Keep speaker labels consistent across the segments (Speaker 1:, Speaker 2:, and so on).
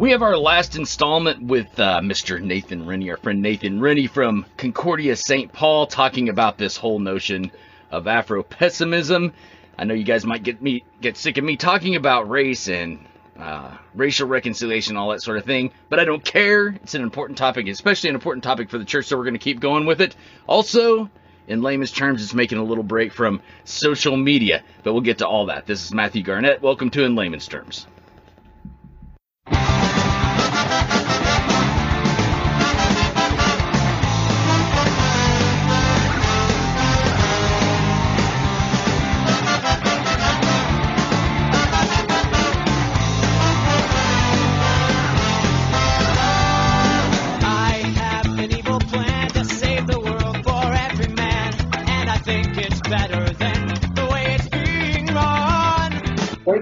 Speaker 1: We have our last installment with uh, Mr. Nathan Rennie, our friend Nathan Rennie from Concordia St. Paul, talking about this whole notion of Afro pessimism. I know you guys might get me get sick of me talking about race and uh, racial reconciliation, all that sort of thing, but I don't care. It's an important topic, especially an important topic for the church, so we're going to keep going with it. Also, in layman's terms, it's making a little break from social media, but we'll get to all that. This is Matthew Garnett. Welcome to In Layman's Terms.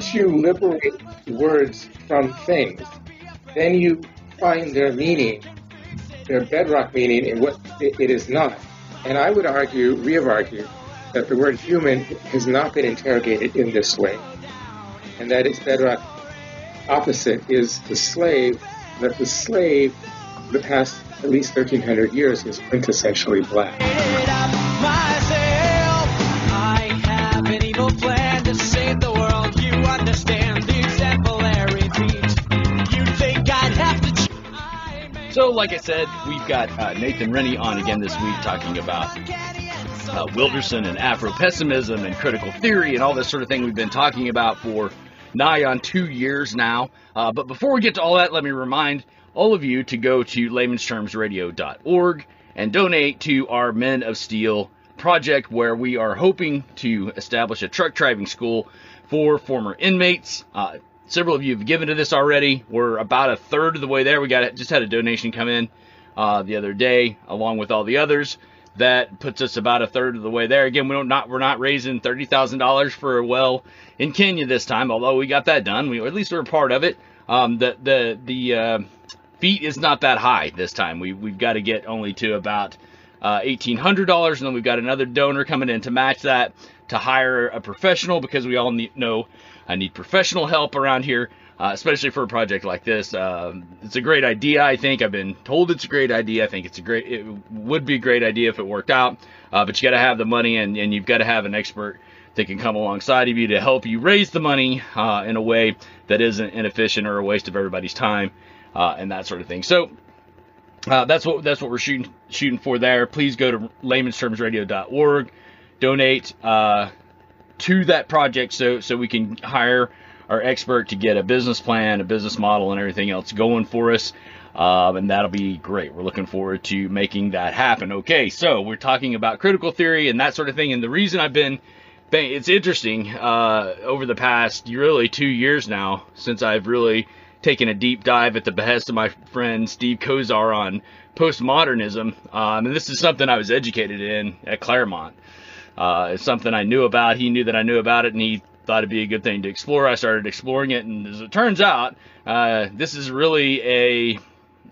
Speaker 2: Once you liberate words from things, then you find their meaning, their bedrock meaning in what it is not. And I would argue, we have argued, that the word human has not been interrogated in this way, and that its bedrock opposite is the slave, that the slave, the past at least 1300 years, is quintessentially black.
Speaker 1: So, like I said, we've got uh, Nathan Rennie on again this week talking about uh, Wilderson and Afro pessimism and critical theory and all this sort of thing we've been talking about for nigh on two years now. Uh, but before we get to all that, let me remind all of you to go to laymanstermsradio.org and donate to our Men of Steel project, where we are hoping to establish a truck driving school for former inmates. Uh, Several of you have given to this already. We're about a third of the way there. We got just had a donation come in uh, the other day, along with all the others. That puts us about a third of the way there. Again, we don't not we're not raising thirty thousand dollars for a well in Kenya this time, although we got that done. We at least we're a part of it. Um, the the the uh, feet is not that high this time. We we've got to get only to about uh, $1,800, and then we've got another donor coming in to match that to hire a professional because we all need, know I need professional help around here, uh, especially for a project like this. Um, it's a great idea, I think. I've been told it's a great idea. I think it's a great, it would be a great idea if it worked out, uh, but you got to have the money and, and you've got to have an expert that can come alongside of you to help you raise the money uh, in a way that isn't inefficient or a waste of everybody's time uh, and that sort of thing. So uh, that's what that's what we're shooting shooting for there. Please go to laymanstermsradio.org, donate uh, to that project so so we can hire our expert to get a business plan, a business model, and everything else going for us. Um, and that'll be great. We're looking forward to making that happen. Okay, so we're talking about critical theory and that sort of thing. And the reason I've been, it's interesting, uh, over the past really two years now since I've really taken a deep dive at the behest of my friend Steve Kozar on postmodernism. Um, and this is something I was educated in at Claremont. Uh, it's something I knew about. He knew that I knew about it, and he thought it'd be a good thing to explore. I started exploring it, and as it turns out, uh, this is really a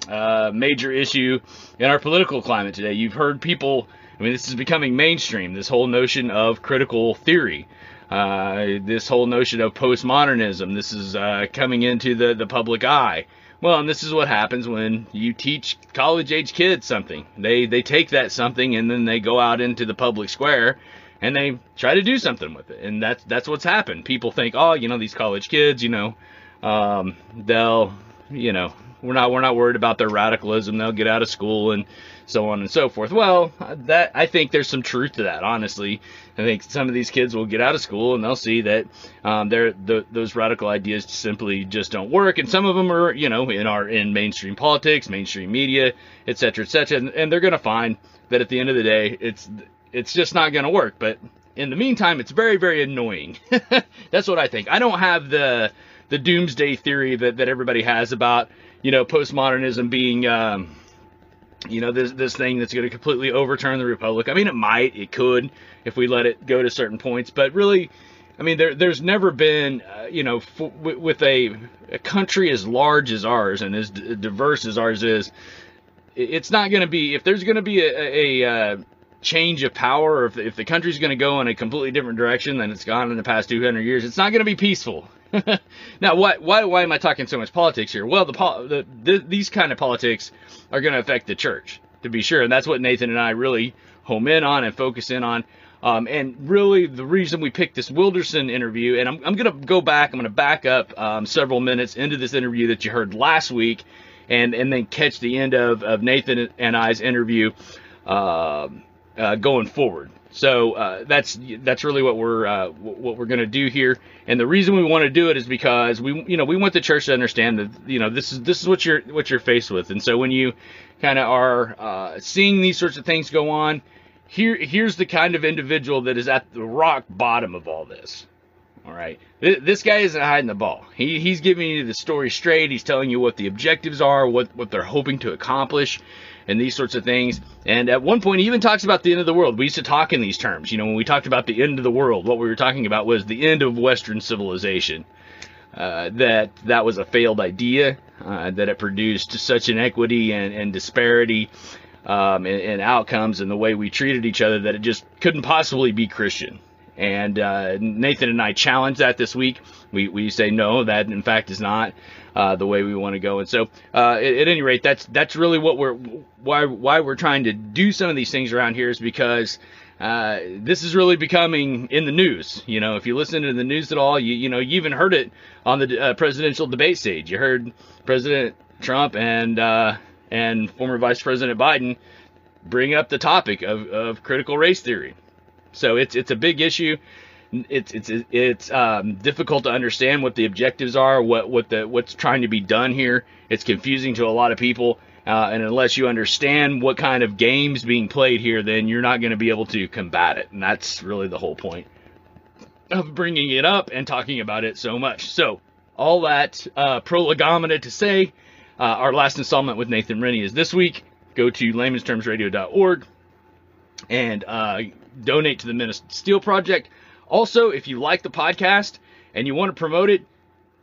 Speaker 1: uh, major issue in our political climate today. You've heard people, I mean, this is becoming mainstream, this whole notion of critical theory. Uh, this whole notion of postmodernism, this is uh, coming into the, the public eye. Well, and this is what happens when you teach college age kids something. They they take that something and then they go out into the public square and they try to do something with it. And that's that's what's happened. People think, oh, you know, these college kids, you know, um, they'll, you know, we're not we're not worried about their radicalism. They'll get out of school and so on and so forth. Well, that I think there's some truth to that. Honestly, I think some of these kids will get out of school and they'll see that um, the, those radical ideas simply just don't work. And some of them are, you know, in our in mainstream politics, mainstream media, et cetera, et cetera. And, and they're going to find that at the end of the day, it's it's just not going to work. But in the meantime, it's very very annoying. That's what I think. I don't have the the doomsday theory that, that everybody has about you know postmodernism being um, you know this this thing that's going to completely overturn the republic. I mean, it might, it could, if we let it go to certain points. But really, I mean, there there's never been uh, you know with a, a country as large as ours and as d- diverse as ours is, it's not going to be if there's going to be a, a, a uh, change of power, or if, if the country's going to go in a completely different direction than it's gone in the past 200 years, it's not going to be peaceful. now, why, why, why am I talking so much politics here? Well, the, the, the these kind of politics are going to affect the church, to be sure, and that's what Nathan and I really home in on and focus in on. Um, and really, the reason we picked this Wilderson interview, and I'm, I'm going to go back, I'm going to back up um, several minutes into this interview that you heard last week, and and then catch the end of, of Nathan and I's interview uh, uh, going forward. So uh, that's that's really what we're uh, what we're going to do here. And the reason we want to do it is because we you know we want the church to understand that you know this is this is what you're what you're faced with. And so when you kind of are uh, seeing these sorts of things go on, here here's the kind of individual that is at the rock bottom of all this. All right, this guy isn't hiding the ball. He, he's giving you the story straight. He's telling you what the objectives are, what what they're hoping to accomplish and these sorts of things. And at one point, he even talks about the end of the world. We used to talk in these terms. You know, when we talked about the end of the world, what we were talking about was the end of Western civilization. Uh, that that was a failed idea, uh, that it produced such inequity and, and disparity um, and, outcomes and the way we treated each other that it just couldn't possibly be Christian. And uh, Nathan and I challenged that this week. We, we say no, that in fact is not uh, the way we want to go. And so, uh, at, at, any rate, that's that's really what we're why why we're trying to do some of these things around here is because. Uh, this is really becoming in the news. You know, if you listen to the news at all, you you know you even heard it on the uh, presidential debate stage. You heard President Trump and uh, and former Vice President Biden bring up the topic of, of critical race theory. So it's it's a big issue it's it's it's um, difficult to understand what the objectives are, what what the what's trying to be done here. It's confusing to a lot of people, uh, and unless you understand what kind of games being played here, then you're not going to be able to combat it. And that's really the whole point of bringing it up and talking about it so much. So all that uh, prolegomena to say, uh, our last installment with Nathan Rennie is this week. Go to laymanstermsradio.org and uh, donate to the Minnesota Steel Project. Also, if you like the podcast and you want to promote it,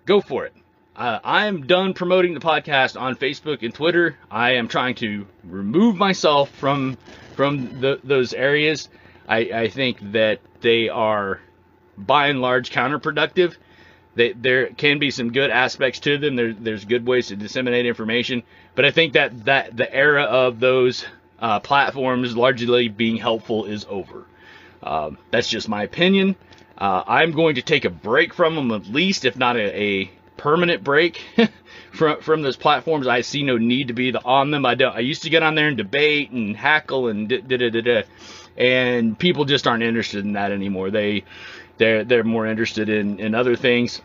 Speaker 1: go for it. Uh, I am done promoting the podcast on Facebook and Twitter. I am trying to remove myself from from the, those areas. I, I, think that they are, by and large, counterproductive. They, there can be some good aspects to them. There, there's good ways to disseminate information, but I think that that the era of those uh, platforms largely being helpful is over. Um, that's just my opinion. Uh, I'm going to take a break from them at least, if not a, a permanent break from from those platforms. I see no need to be the, on them. I don't. I used to get on there and debate and hackle and da da da da, and people just aren't interested in that anymore. They they're they're more interested in in other things.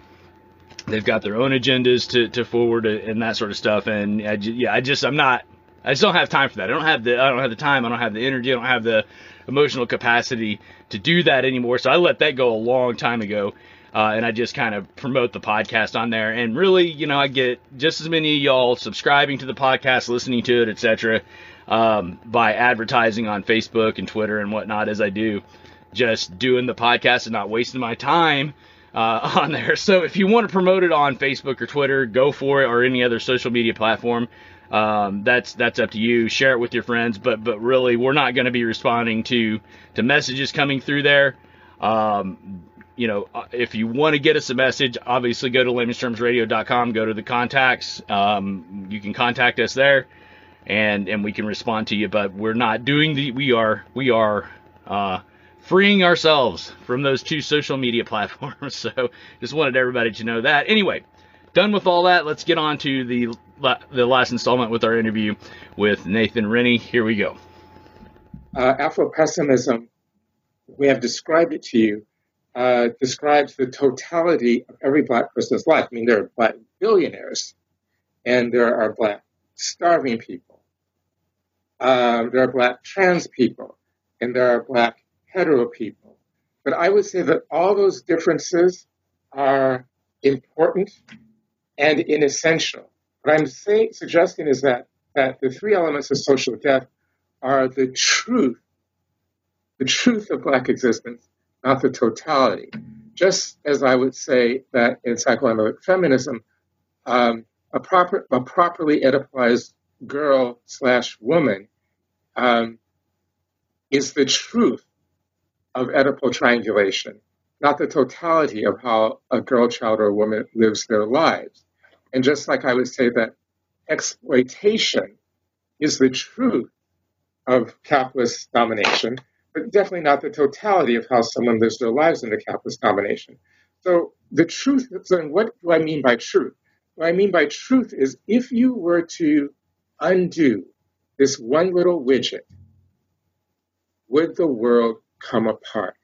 Speaker 1: They've got their own agendas to, to forward and that sort of stuff. And I, yeah, I just I'm not. I just don't have time for that. I don't have the I don't have the time. I don't have the energy. I don't have the emotional capacity to do that anymore. So I let that go a long time ago. Uh, and I just kind of promote the podcast on there. And really, you know, I get just as many of y'all subscribing to the podcast, listening to it, etc., um, by advertising on Facebook and Twitter and whatnot as I do just doing the podcast and not wasting my time uh, on there. So if you want to promote it on Facebook or Twitter, go for it, or any other social media platform. Um, that's that's up to you. Share it with your friends, but but really, we're not going to be responding to to messages coming through there. Um, you know, uh, if you want to get us a message, obviously go to laymanstermsradio.com, go to the contacts. Um, you can contact us there, and and we can respond to you. But we're not doing the. We are we are uh, freeing ourselves from those two social media platforms. So just wanted everybody to know that. Anyway, done with all that. Let's get on to the the last installment with our interview with Nathan Rennie. Here we go.
Speaker 2: Uh, Afro pessimism, we have described it to you, uh, describes the totality of every black person's life. I mean, there are black billionaires, and there are black starving people. Um, there are black trans people, and there are black hetero people. But I would say that all those differences are important and inessential. What I'm say, suggesting is that, that the three elements of social death are the truth, the truth of Black existence, not the totality. Just as I would say that in psychoanalytic feminism, um, a, proper, a properly Oedipalized girl slash woman um, is the truth of Oedipal triangulation, not the totality of how a girl child or a woman lives their lives. And just like I would say that exploitation is the truth of capitalist domination, but definitely not the totality of how someone lives their lives the capitalist domination. So the truth, so what do I mean by truth? What I mean by truth is if you were to undo this one little widget, would the world come apart?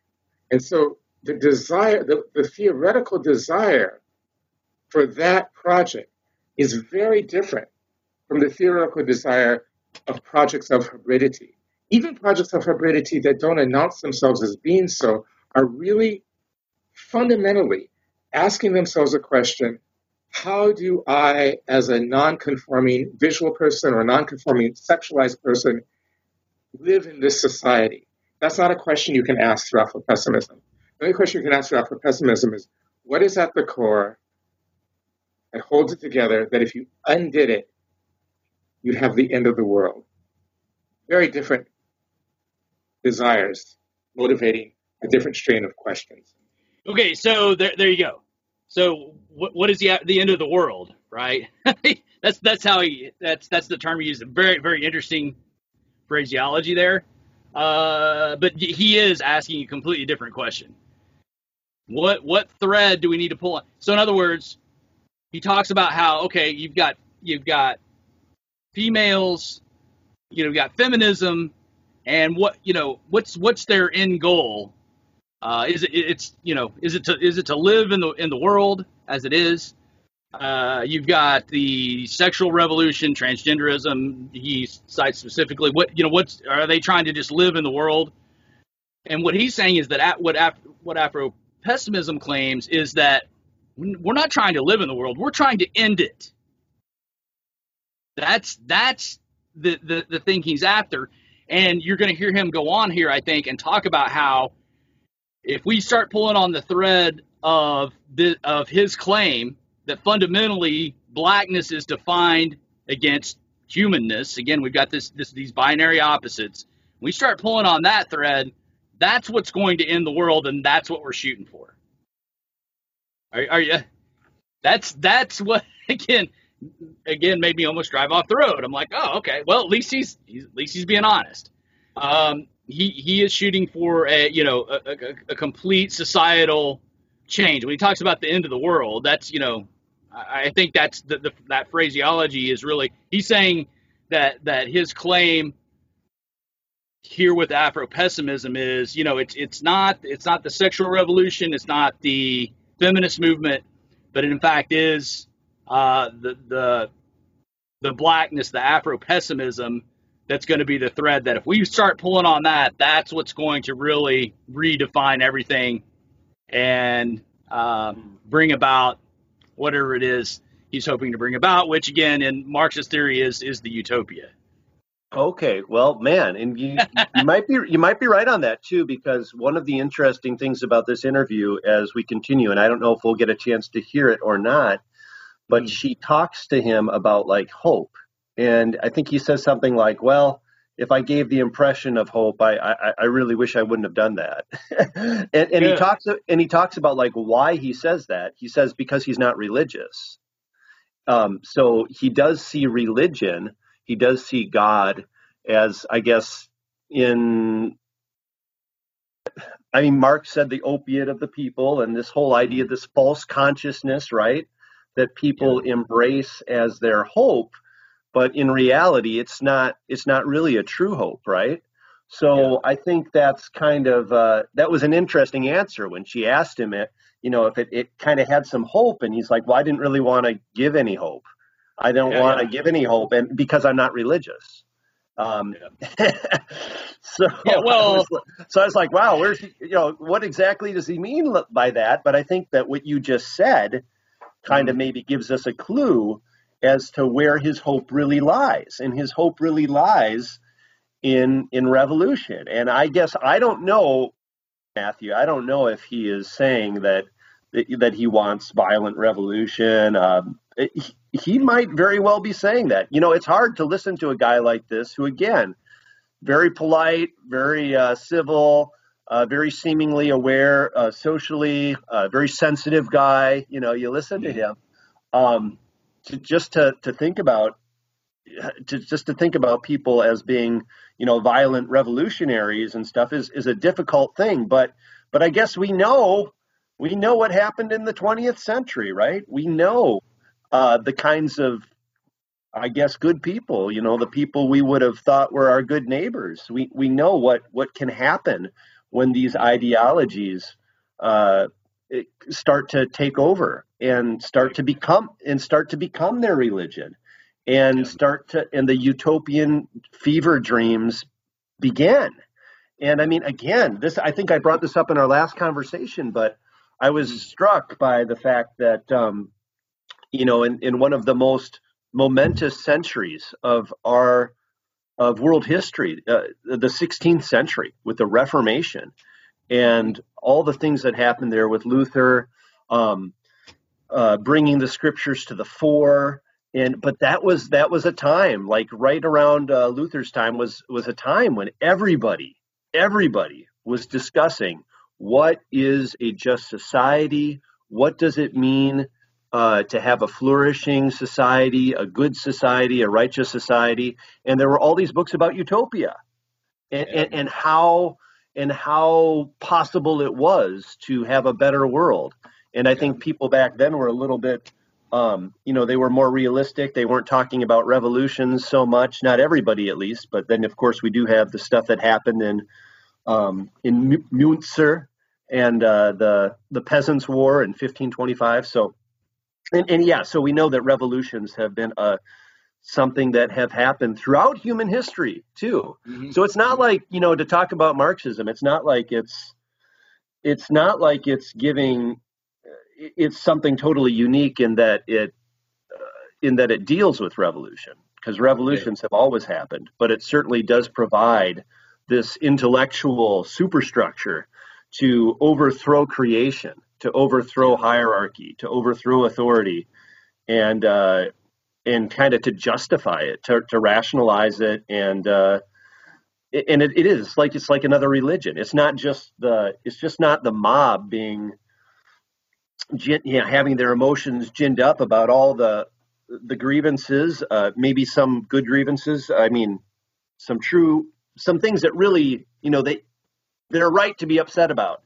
Speaker 2: And so the desire, the, the theoretical desire for that project is very different from the theoretical desire of projects of hybridity. Even projects of hybridity that don't announce themselves as being so are really fundamentally asking themselves a question how do I, as a non conforming visual person or non conforming sexualized person, live in this society? That's not a question you can ask through Afro-pessimism. The only question you can ask through Afro-pessimism is what is at the core that holds it together that if you undid it, you'd have the end of the world? Very different desires motivating a different strain of questions.
Speaker 1: Okay, so there, there you go. So what, what is the the end of the world, right? that's that's how he that's that's the term he used. Very very interesting phraseology there. Uh, but he is asking a completely different question. What what thread do we need to pull on? So in other words, he talks about how okay, you've got you've got females, you know, you've got feminism, and what you know what's what's their end goal uh, is it it's you know is it to is it to live in the in the world as it is? Uh, you've got the sexual revolution, transgenderism. He cites specifically what you know. What's are they trying to just live in the world? And what he's saying is that at, what Af, what Afro pessimism claims is that we're not trying to live in the world. We're trying to end it. That's that's the the, the thing he's after. And you're going to hear him go on here, I think, and talk about how if we start pulling on the thread of the, of his claim that fundamentally blackness is defined against humanness, again we've got this, this these binary opposites. We start pulling on that thread, that's what's going to end the world, and that's what we're shooting for. Are, are you? That's that's what again again made me almost drive off the road. I'm like, oh okay, well at least he's, he's at least he's being honest. Um, he he is shooting for a you know a, a, a, complete societal change. When he talks about the end of the world, that's you know I, I think that's the, the, that phraseology is really he's saying that that his claim here with Afro pessimism is you know it's it's not it's not the sexual revolution, it's not the feminist movement, but in fact is uh, the the the blackness, the Afro pessimism that's going to be the thread that if we start pulling on that, that's what's going to really redefine everything and um, bring about whatever it is he's hoping to bring about, which again in Marxist theory is is the utopia.
Speaker 3: Okay, well, man, and you, you might be you might be right on that too, because one of the interesting things about this interview, as we continue, and I don't know if we'll get a chance to hear it or not, but mm. she talks to him about like hope and I think he says something like, "Well, if I gave the impression of hope, I I, I really wish I wouldn't have done that." and, and yeah. he talks and he talks about like why he says that. He says because he's not religious. Um, so he does see religion, he does see God as, I guess, in I mean, Marx said the opiate of the people, and this whole idea, this false consciousness, right, that people yeah. embrace as their hope but in reality it's not it's not really a true hope right so yeah. i think that's kind of uh, that was an interesting answer when she asked him it you know if it, it kind of had some hope and he's like well i didn't really want to give any hope i don't yeah, want to yeah. give any hope and because i'm not religious um, so
Speaker 1: yeah, well,
Speaker 3: I was, so I was like, wow, where's he, you know what exactly does he mean by that? But I think that what you just said kind of mm-hmm. maybe gives us a clue as to where his hope really lies. And his hope really lies in in revolution. And I guess I don't know, Matthew. I don't know if he is saying that that he wants violent revolution. Um, he, he might very well be saying that. You know, it's hard to listen to a guy like this who, again, very polite, very uh, civil, uh, very seemingly aware, uh, socially, uh, very sensitive guy. You know, you listen to him. Um, to, just to, to think about to just to think about people as being you know violent revolutionaries and stuff is is a difficult thing but but i guess we know we know what happened in the 20th century right we know uh, the kinds of i guess good people you know the people we would have thought were our good neighbors. We we know what what can happen when these ideologies uh, start to take over and start to become and start to become their religion and start to and the utopian fever dreams begin and i mean again this i think i brought this up in our last conversation but i was mm-hmm. struck by the fact that um, you know in, in one of the most momentous centuries of our of world history uh, the 16th century with the reformation and all the things that happened there with luther um, uh, bringing the scriptures to the fore. And but that was that was a time like right around uh, Luther's time was was a time when everybody everybody was discussing what is a just society, what does it mean uh, to have a flourishing society, a good society, a righteous society, and there were all these books about utopia and, and, and how and how possible it was to have a better world. And I think people back then were a little bit um, you know, they were more realistic. They weren't talking about revolutions so much. Not everybody, at least. But then, of course, we do have the stuff that happened in um, in Munster and uh, the the Peasants' War in 1525. So, and, and yeah, so we know that revolutions have been uh, something that have happened throughout human history too. Mm-hmm. So it's not like you know to talk about Marxism. It's not like it's it's not like it's giving it's something totally unique in that it uh, in that it deals with revolution because revolutions have always happened, but it certainly does provide this intellectual superstructure to overthrow creation, to overthrow hierarchy, to overthrow authority, and uh, and kind of to justify it, to, to rationalize it, and uh, and it, it is like it's like another religion. It's not just the it's just not the mob being you know, having their emotions ginned up about all the the grievances, uh, maybe some good grievances. I mean, some true, some things that really, you know, they they're right to be upset about,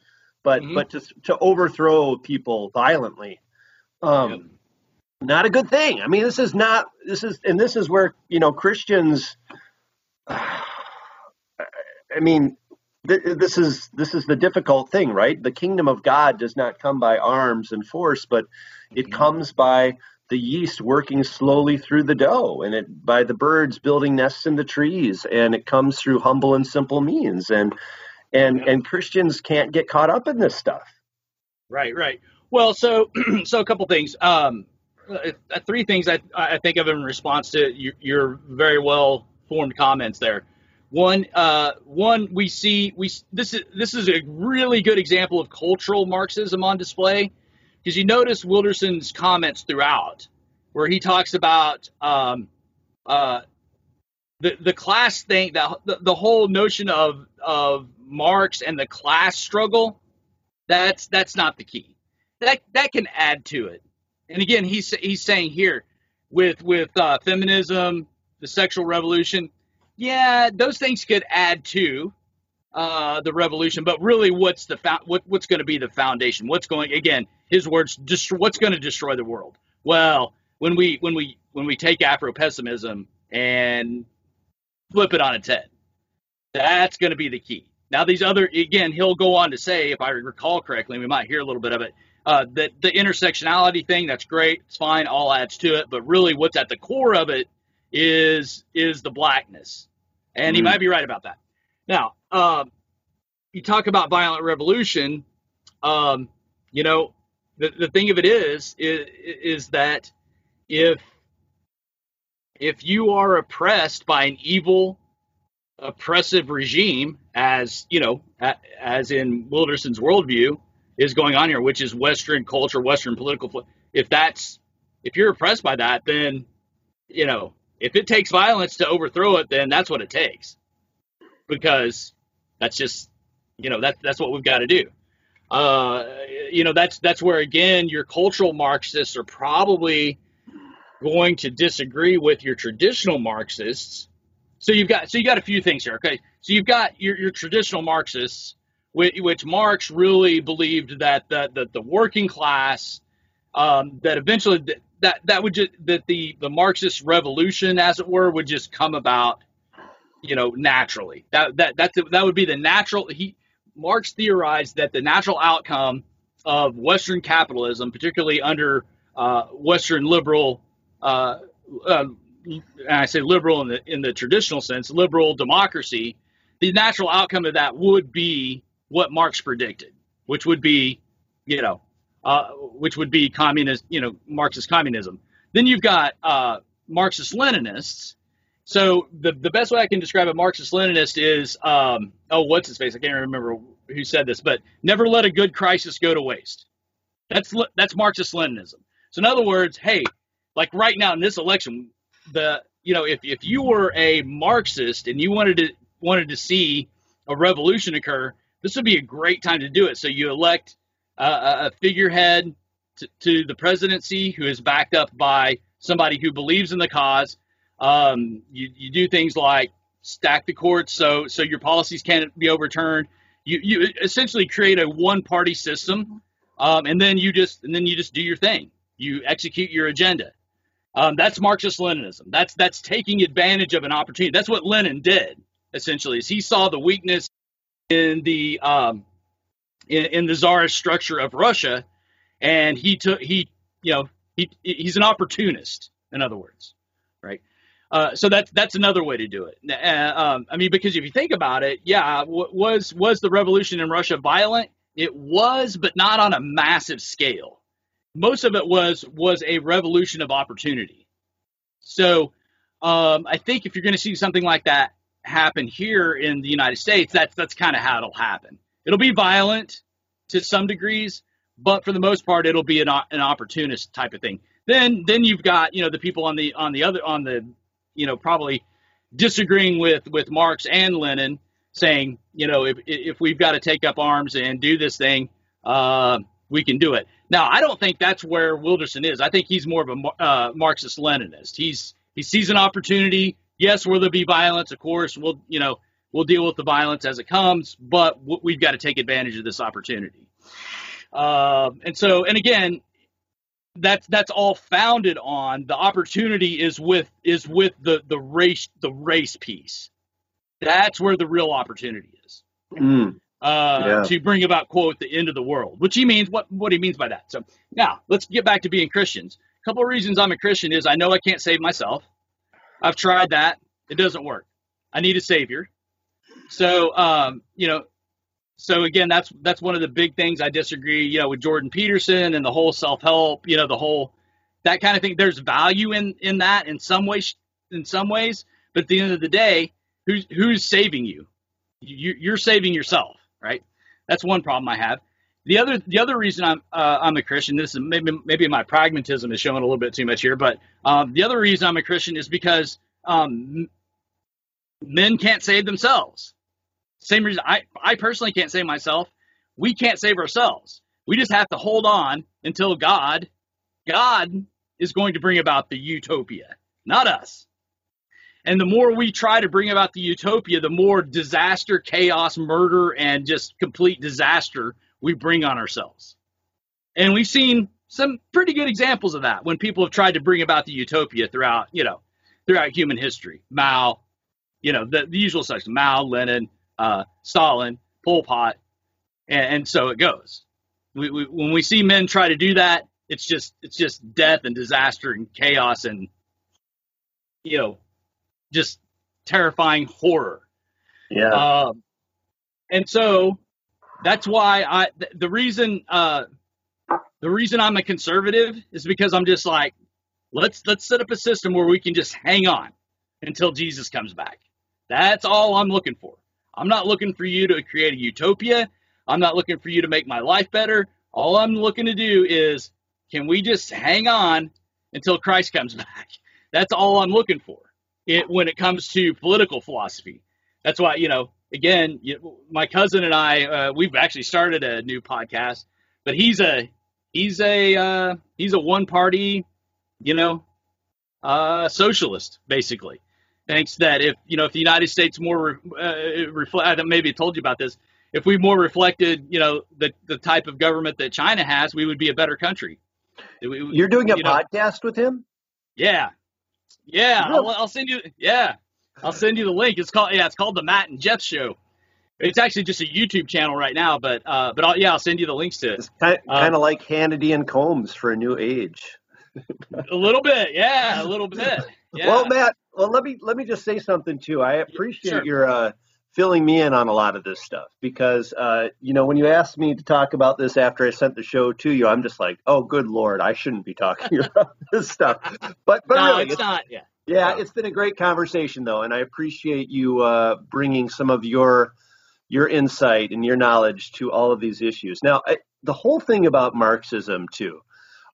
Speaker 3: but mm-hmm. but to to overthrow people violently, um, yep. not a good thing. I mean, this is not this is and this is where you know Christians. I mean, this is this is the difficult thing, right? The kingdom of God does not come by arms and force, but it mm-hmm. comes by the yeast working slowly through the dough, and it by the birds building nests in the trees, and it comes through humble and simple means, and and yeah. and Christians can't get caught up in this stuff.
Speaker 1: Right, right. Well, so so a couple things. Um, uh, three things I I think of in response to your, your very well formed comments there. One, uh, one we see we this is this is a really good example of cultural Marxism on display because you notice Wilderson's comments throughout, where he talks about um, uh, the the class thing, that the, the whole notion of of Marx and the class struggle. That's that's not the key. That that can add to it. And again, he's he's saying here with with uh, feminism, the sexual revolution, yeah, those things could add to uh, the revolution, but really, what's the fa- what, what's going to be the foundation? What's going again? His words, what's going to destroy the world? Well, when we when we when we take Afro pessimism and flip it on its head, that's going to be the key. Now, these other again, he'll go on to say, if I recall correctly, we might hear a little bit of it. Uh, that the intersectionality thing, that's great, it's fine, all adds to it, but really, what's at the core of it is is the blackness, and mm. he might be right about that. Now, um, you talk about violent revolution. Um, you know, the, the thing of it is, is is that if if you are oppressed by an evil, oppressive regime, as you know, as in Wilderson's worldview is going on here, which is Western culture, Western political. If that's if you're oppressed by that, then you know if it takes violence to overthrow it, then that's what it takes. because that's just you know that that's what we've got to do. Uh, you know that's that's where again your cultural Marxists are probably going to disagree with your traditional Marxists. So you've got so you got a few things here. Okay, so you've got your, your traditional Marxists, which, which Marx really believed that the the, the working class um, that eventually that that would just that the the Marxist revolution, as it were, would just come about, you know, naturally. That that that's that would be the natural. He Marx theorized that the natural outcome of Western capitalism, particularly under uh, Western liberal, uh, uh, I say liberal in the in the traditional sense, liberal democracy, the natural outcome of that would be what Marx predicted, which would be, you know, uh, which would be communist, you know, Marxist communism. Then you've got uh, Marxist Leninists. So the the best way I can describe a Marxist Leninist is, um, oh, what's his face? I can't remember who said this, but never let a good crisis go to waste. That's that's Marxist Leninism. So in other words, hey, like right now in this election, the you know if if you were a Marxist and you wanted to wanted to see a revolution occur, this would be a great time to do it. So you elect a figurehead to, to, the presidency who is backed up by somebody who believes in the cause. Um, you, you do things like stack the courts so so your policies can't be overturned. You you essentially create a one party system, um, and then you just and then you just do your thing. You execute your agenda. Um, that's Marxist Leninism. That's that's taking advantage of an opportunity. That's what Lenin did essentially. Is he saw the weakness in the um, in, in the czarist structure of Russia, and he took he you know he he's an opportunist, in other words, right? Uh, so that's that's another way to do it. Uh, um, I mean, because if you think about it, yeah, w- was was the revolution in Russia violent? It was, but not on a massive scale. Most of it was was a revolution of opportunity. So um, I think if you're going to see something like that happen here in the United States, that's that's kind of how it'll happen. It'll be violent to some degrees, but for the most part, it'll be an, an opportunist type of thing. Then then you've got you know the people on the on the other on the you know probably disagreeing with with Marx and Lenin, saying you know if if we've got to take up arms and do this thing, uh, we can do it. Now I don't think that's where Wilderson is. I think he's more of a uh, Marxist Leninist. He's he sees an opportunity. Yes, will there be violence? Of course, we'll you know We'll deal with the violence as it comes, but we've got to take advantage of this opportunity. Uh, and so, and again, that's that's all founded on the opportunity is with is with the the race the race piece. That's where the real opportunity is. Mm. Uh, yeah. to bring about quote the end of the world, which he means what what he means by that. So now let's get back to being Christians. A couple of reasons I'm a Christian is I know I can't save myself. I've tried that; it doesn't work. I need a savior. So, um, you know, so again, that's that's one of the big things I disagree, you know, with Jordan Peterson and the whole self help, you know, the whole that kind of thing. There's value in in that in some ways, in some ways, but at the end of the day, who's who's saving you? you you're saving yourself, right? That's one problem I have. The other the other reason I'm uh, I'm a Christian. This is maybe maybe my pragmatism is showing a little bit too much here, but um, the other reason I'm a Christian is because um, men can't save themselves. Same reason I, I personally can't save myself. We can't save ourselves. We just have to hold on until God, God is going to bring about the utopia, not us. And the more we try to bring about the utopia, the more disaster, chaos, murder, and just complete disaster we bring on ourselves. And we've seen some pretty good examples of that when people have tried to bring about the utopia throughout, you know, throughout human history. Mao, you know, the, the usual such Mao, Lenin, uh, Stalin, Pol Pot, and, and so it goes. We, we, when we see men try to do that, it's just it's just death and disaster and chaos and you know just terrifying horror.
Speaker 3: Yeah. Um,
Speaker 1: and so that's why I th- the reason uh, the reason I'm a conservative is because I'm just like let's let's set up a system where we can just hang on until Jesus comes back. That's all I'm looking for. I'm not looking for you to create a utopia. I'm not looking for you to make my life better. All I'm looking to do is can we just hang on until Christ comes back? That's all I'm looking for it, when it comes to political philosophy. That's why, you know, again, you, my cousin and I, uh, we've actually started a new podcast, but he's a he's a uh, he's a one party, you know, uh, socialist basically. Thinks that if you know if the United States more uh, reflect, maybe I told you about this. If we more reflected, you know, the the type of government that China has, we would be a better country.
Speaker 3: We, You're doing a you podcast with him?
Speaker 1: Yeah, yeah. I'll, I'll send you. Yeah, I'll send you the link. It's called yeah, it's called the Matt and Jeff Show. It's actually just a YouTube channel right now, but uh, but I'll, yeah, I'll send you the links to it.
Speaker 3: It's kind, kind of um, like Hannity and Colmes for a new age.
Speaker 1: a little bit, yeah, a little bit. Yeah.
Speaker 3: Well, Matt, well let me let me just say something too. I appreciate sure. your uh, filling me in on a lot of this stuff because uh, you know when you asked me to talk about this after I sent the show to you, I'm just like, oh, good lord, I shouldn't be talking about this stuff. But but
Speaker 1: no,
Speaker 3: really,
Speaker 1: it's, it's not. Yeah.
Speaker 3: Yeah, it's been a great conversation though, and I appreciate you uh, bringing some of your your insight and your knowledge to all of these issues. Now, I, the whole thing about Marxism too.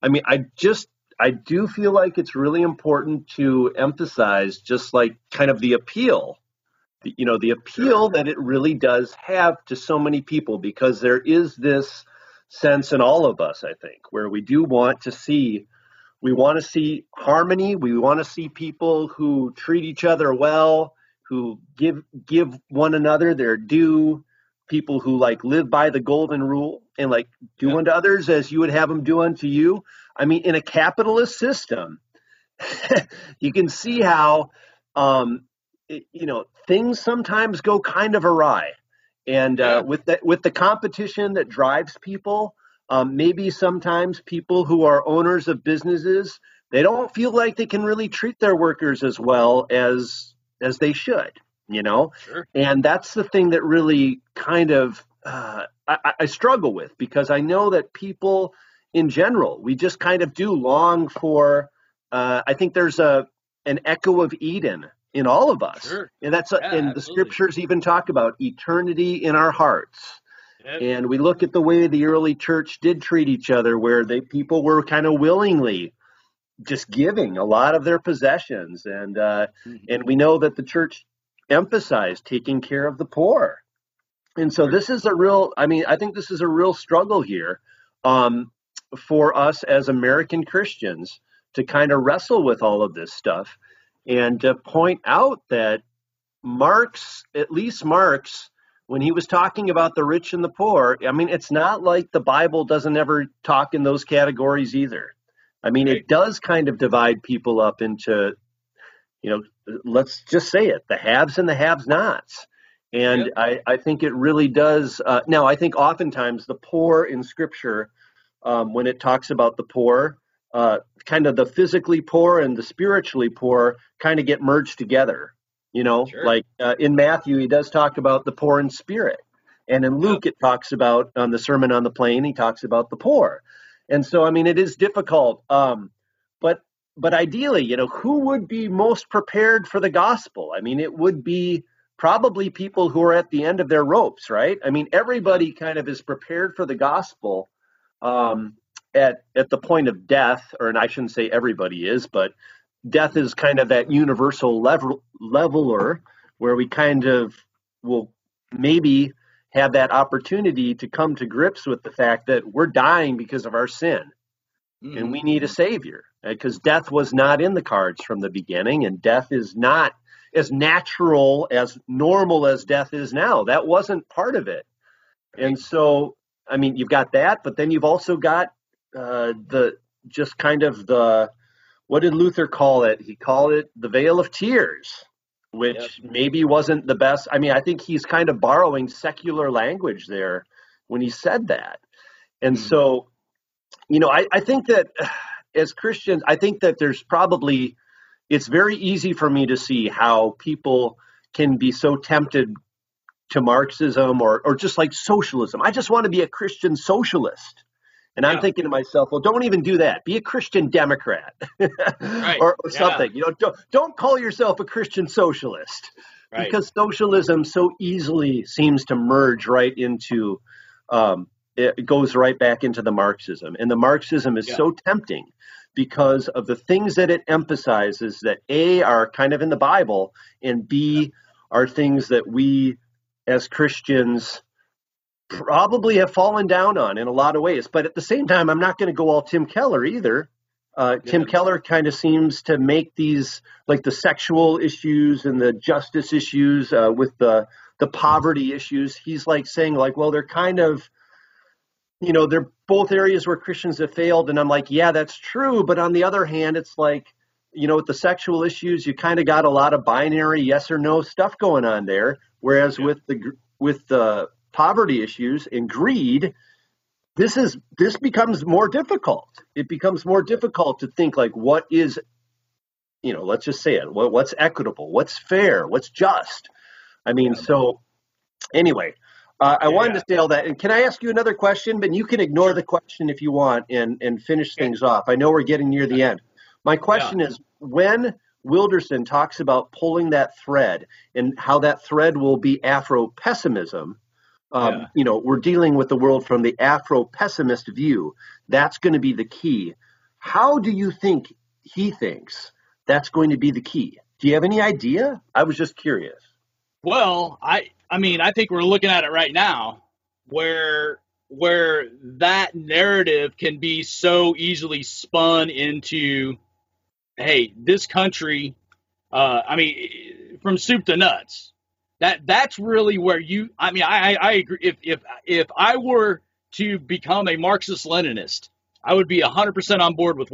Speaker 3: I mean, I just I do feel like it's really important to emphasize just like kind of the appeal you know the appeal that it really does have to so many people because there is this sense in all of us i think where we do want to see we want to see harmony. We want to see people who treat each other well, who give give one another their due. People who like live by the golden rule and like do yeah. unto others as you would have them do unto you. I mean, in a capitalist system, you can see how um, it, you know things sometimes go kind of awry, and uh, with that with the competition that drives people um, maybe sometimes people who are owners of businesses they don't feel like they can really treat their workers as well as as they should, you know.
Speaker 1: Sure.
Speaker 3: And that's the thing that really kind of uh, I, I struggle with because I know that people in general we just kind of do long for. Uh, I think there's a an echo of Eden in all of us,
Speaker 1: sure.
Speaker 3: and that's yeah, and the scriptures even talk about eternity in our hearts and we look at the way the early church did treat each other, where they people were kind of willingly just giving a lot of their possessions, and uh, mm-hmm. and we know that the church emphasized taking care of the poor. And so this is a real. I mean, I think this is a real struggle here um, for us as American Christians to kind of wrestle with all of this stuff and to point out that Marx, at least Marx, when he was talking about the rich and the poor, I mean, it's not like the Bible doesn't ever talk in those categories either. I mean, it does kind of divide people up into, you know, let's just say it the haves and the haves nots. And yep. I, I think it really does. Uh, now, I think oftentimes the poor in Scripture, um, when it talks about the poor, uh, kind of the physically poor and the spiritually poor kind of get merged together. You know, sure. like uh, in Matthew, he does talk about the poor in spirit. And in Luke, it talks about on the Sermon on the Plain, he talks about the poor. And so, I mean, it is difficult. Um, but but ideally, you know, who would be most prepared for the gospel? I mean, it would be probably people who are at the end of their ropes, right? I mean, everybody kind of is prepared for the gospel um, at at the point of death, or and I shouldn't say everybody is, but death is kind of that universal level, leveler where we kind of will maybe have that opportunity to come to grips with the fact that we're dying because of our sin. Mm-hmm. and we need a savior because death was not in the cards from the beginning and death is not as natural as normal as death is now. That wasn't part of it. And so i mean you've got that but then you've also got uh, the just kind of the what did Luther call it? He called it the Vale of Tears, which yep. maybe wasn't the best. I mean, I think he's kind of borrowing secular language there when he said that. And mm-hmm. so, you know, I, I think that as Christians, I think that there's probably, it's very easy for me to see how people can be so tempted to Marxism or, or just like socialism. I just want to be a Christian socialist. And I'm thinking to myself, well, don't even do that. Be a Christian Democrat
Speaker 1: right.
Speaker 3: or, or yeah. something. You know, don't, don't call yourself a Christian socialist right. because socialism so easily seems to merge right into, um, it goes right back into the Marxism. And the Marxism is yeah. so tempting because of the things that it emphasizes that A are kind of in the Bible and B are things that we as Christians probably have fallen down on in a lot of ways. But at the same time, I'm not going to go all Tim Keller either. Uh, yeah. Tim Keller kind of seems to make these like the sexual issues and the justice issues uh, with the the poverty issues. He's like saying like, well, they're kind of, you know, they're both areas where Christians have failed. And I'm like, yeah, that's true. But on the other hand, it's like, you know, with the sexual issues, you kind of got a lot of binary yes or no stuff going on there. Whereas yeah. with the with the poverty issues and greed, this is this becomes more difficult. It becomes more difficult to think like what is, you know, let's just say it. What, what's equitable? What's fair? What's just? I mean, so anyway, uh, I yeah. wanted to say all that. And can I ask you another question? But you can ignore the question if you want and and finish things off. I know we're getting near the end. My question yeah. is when Wilderson talks about pulling that thread and how that thread will be Afro pessimism. Um, yeah. You know, we're dealing with the world from the Afro pessimist view. That's going to be the key. How do you think he thinks that's going to be the key? Do you have any idea? I was just curious.
Speaker 1: Well, I I mean, I think we're looking at it right now where where that narrative can be so easily spun into hey, this country, uh, I mean, from soup to nuts. That that's really where you. I mean, I I agree. If if if I were to become a Marxist Leninist, I would be hundred percent on board with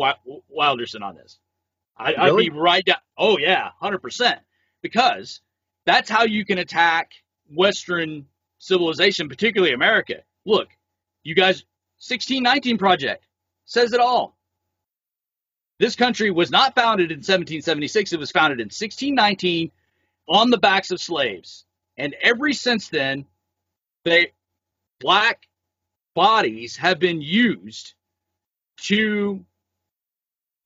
Speaker 1: Wilderson on this. I, really? I'd be right down. Oh yeah, hundred percent. Because that's how you can attack Western civilization, particularly America. Look, you guys, 1619 Project says it all. This country was not founded in 1776. It was founded in 1619 on the backs of slaves. And ever since then, they black bodies have been used to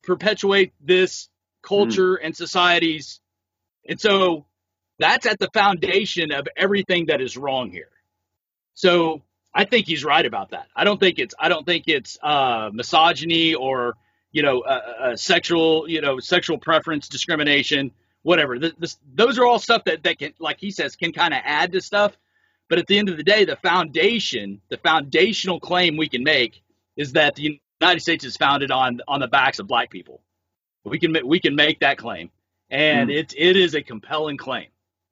Speaker 1: perpetuate this culture mm. and societies. And so that's at the foundation of everything that is wrong here. So I think he's right about that. I don't think it's I don't think it's uh, misogyny or you know, uh, uh, sexual, you know, sexual preference discrimination, whatever. This, this, those are all stuff that, that can, like he says, can kind of add to stuff. But at the end of the day, the foundation, the foundational claim we can make is that the United States is founded on on the backs of black people. We can we can make that claim, and mm. it it is a compelling claim,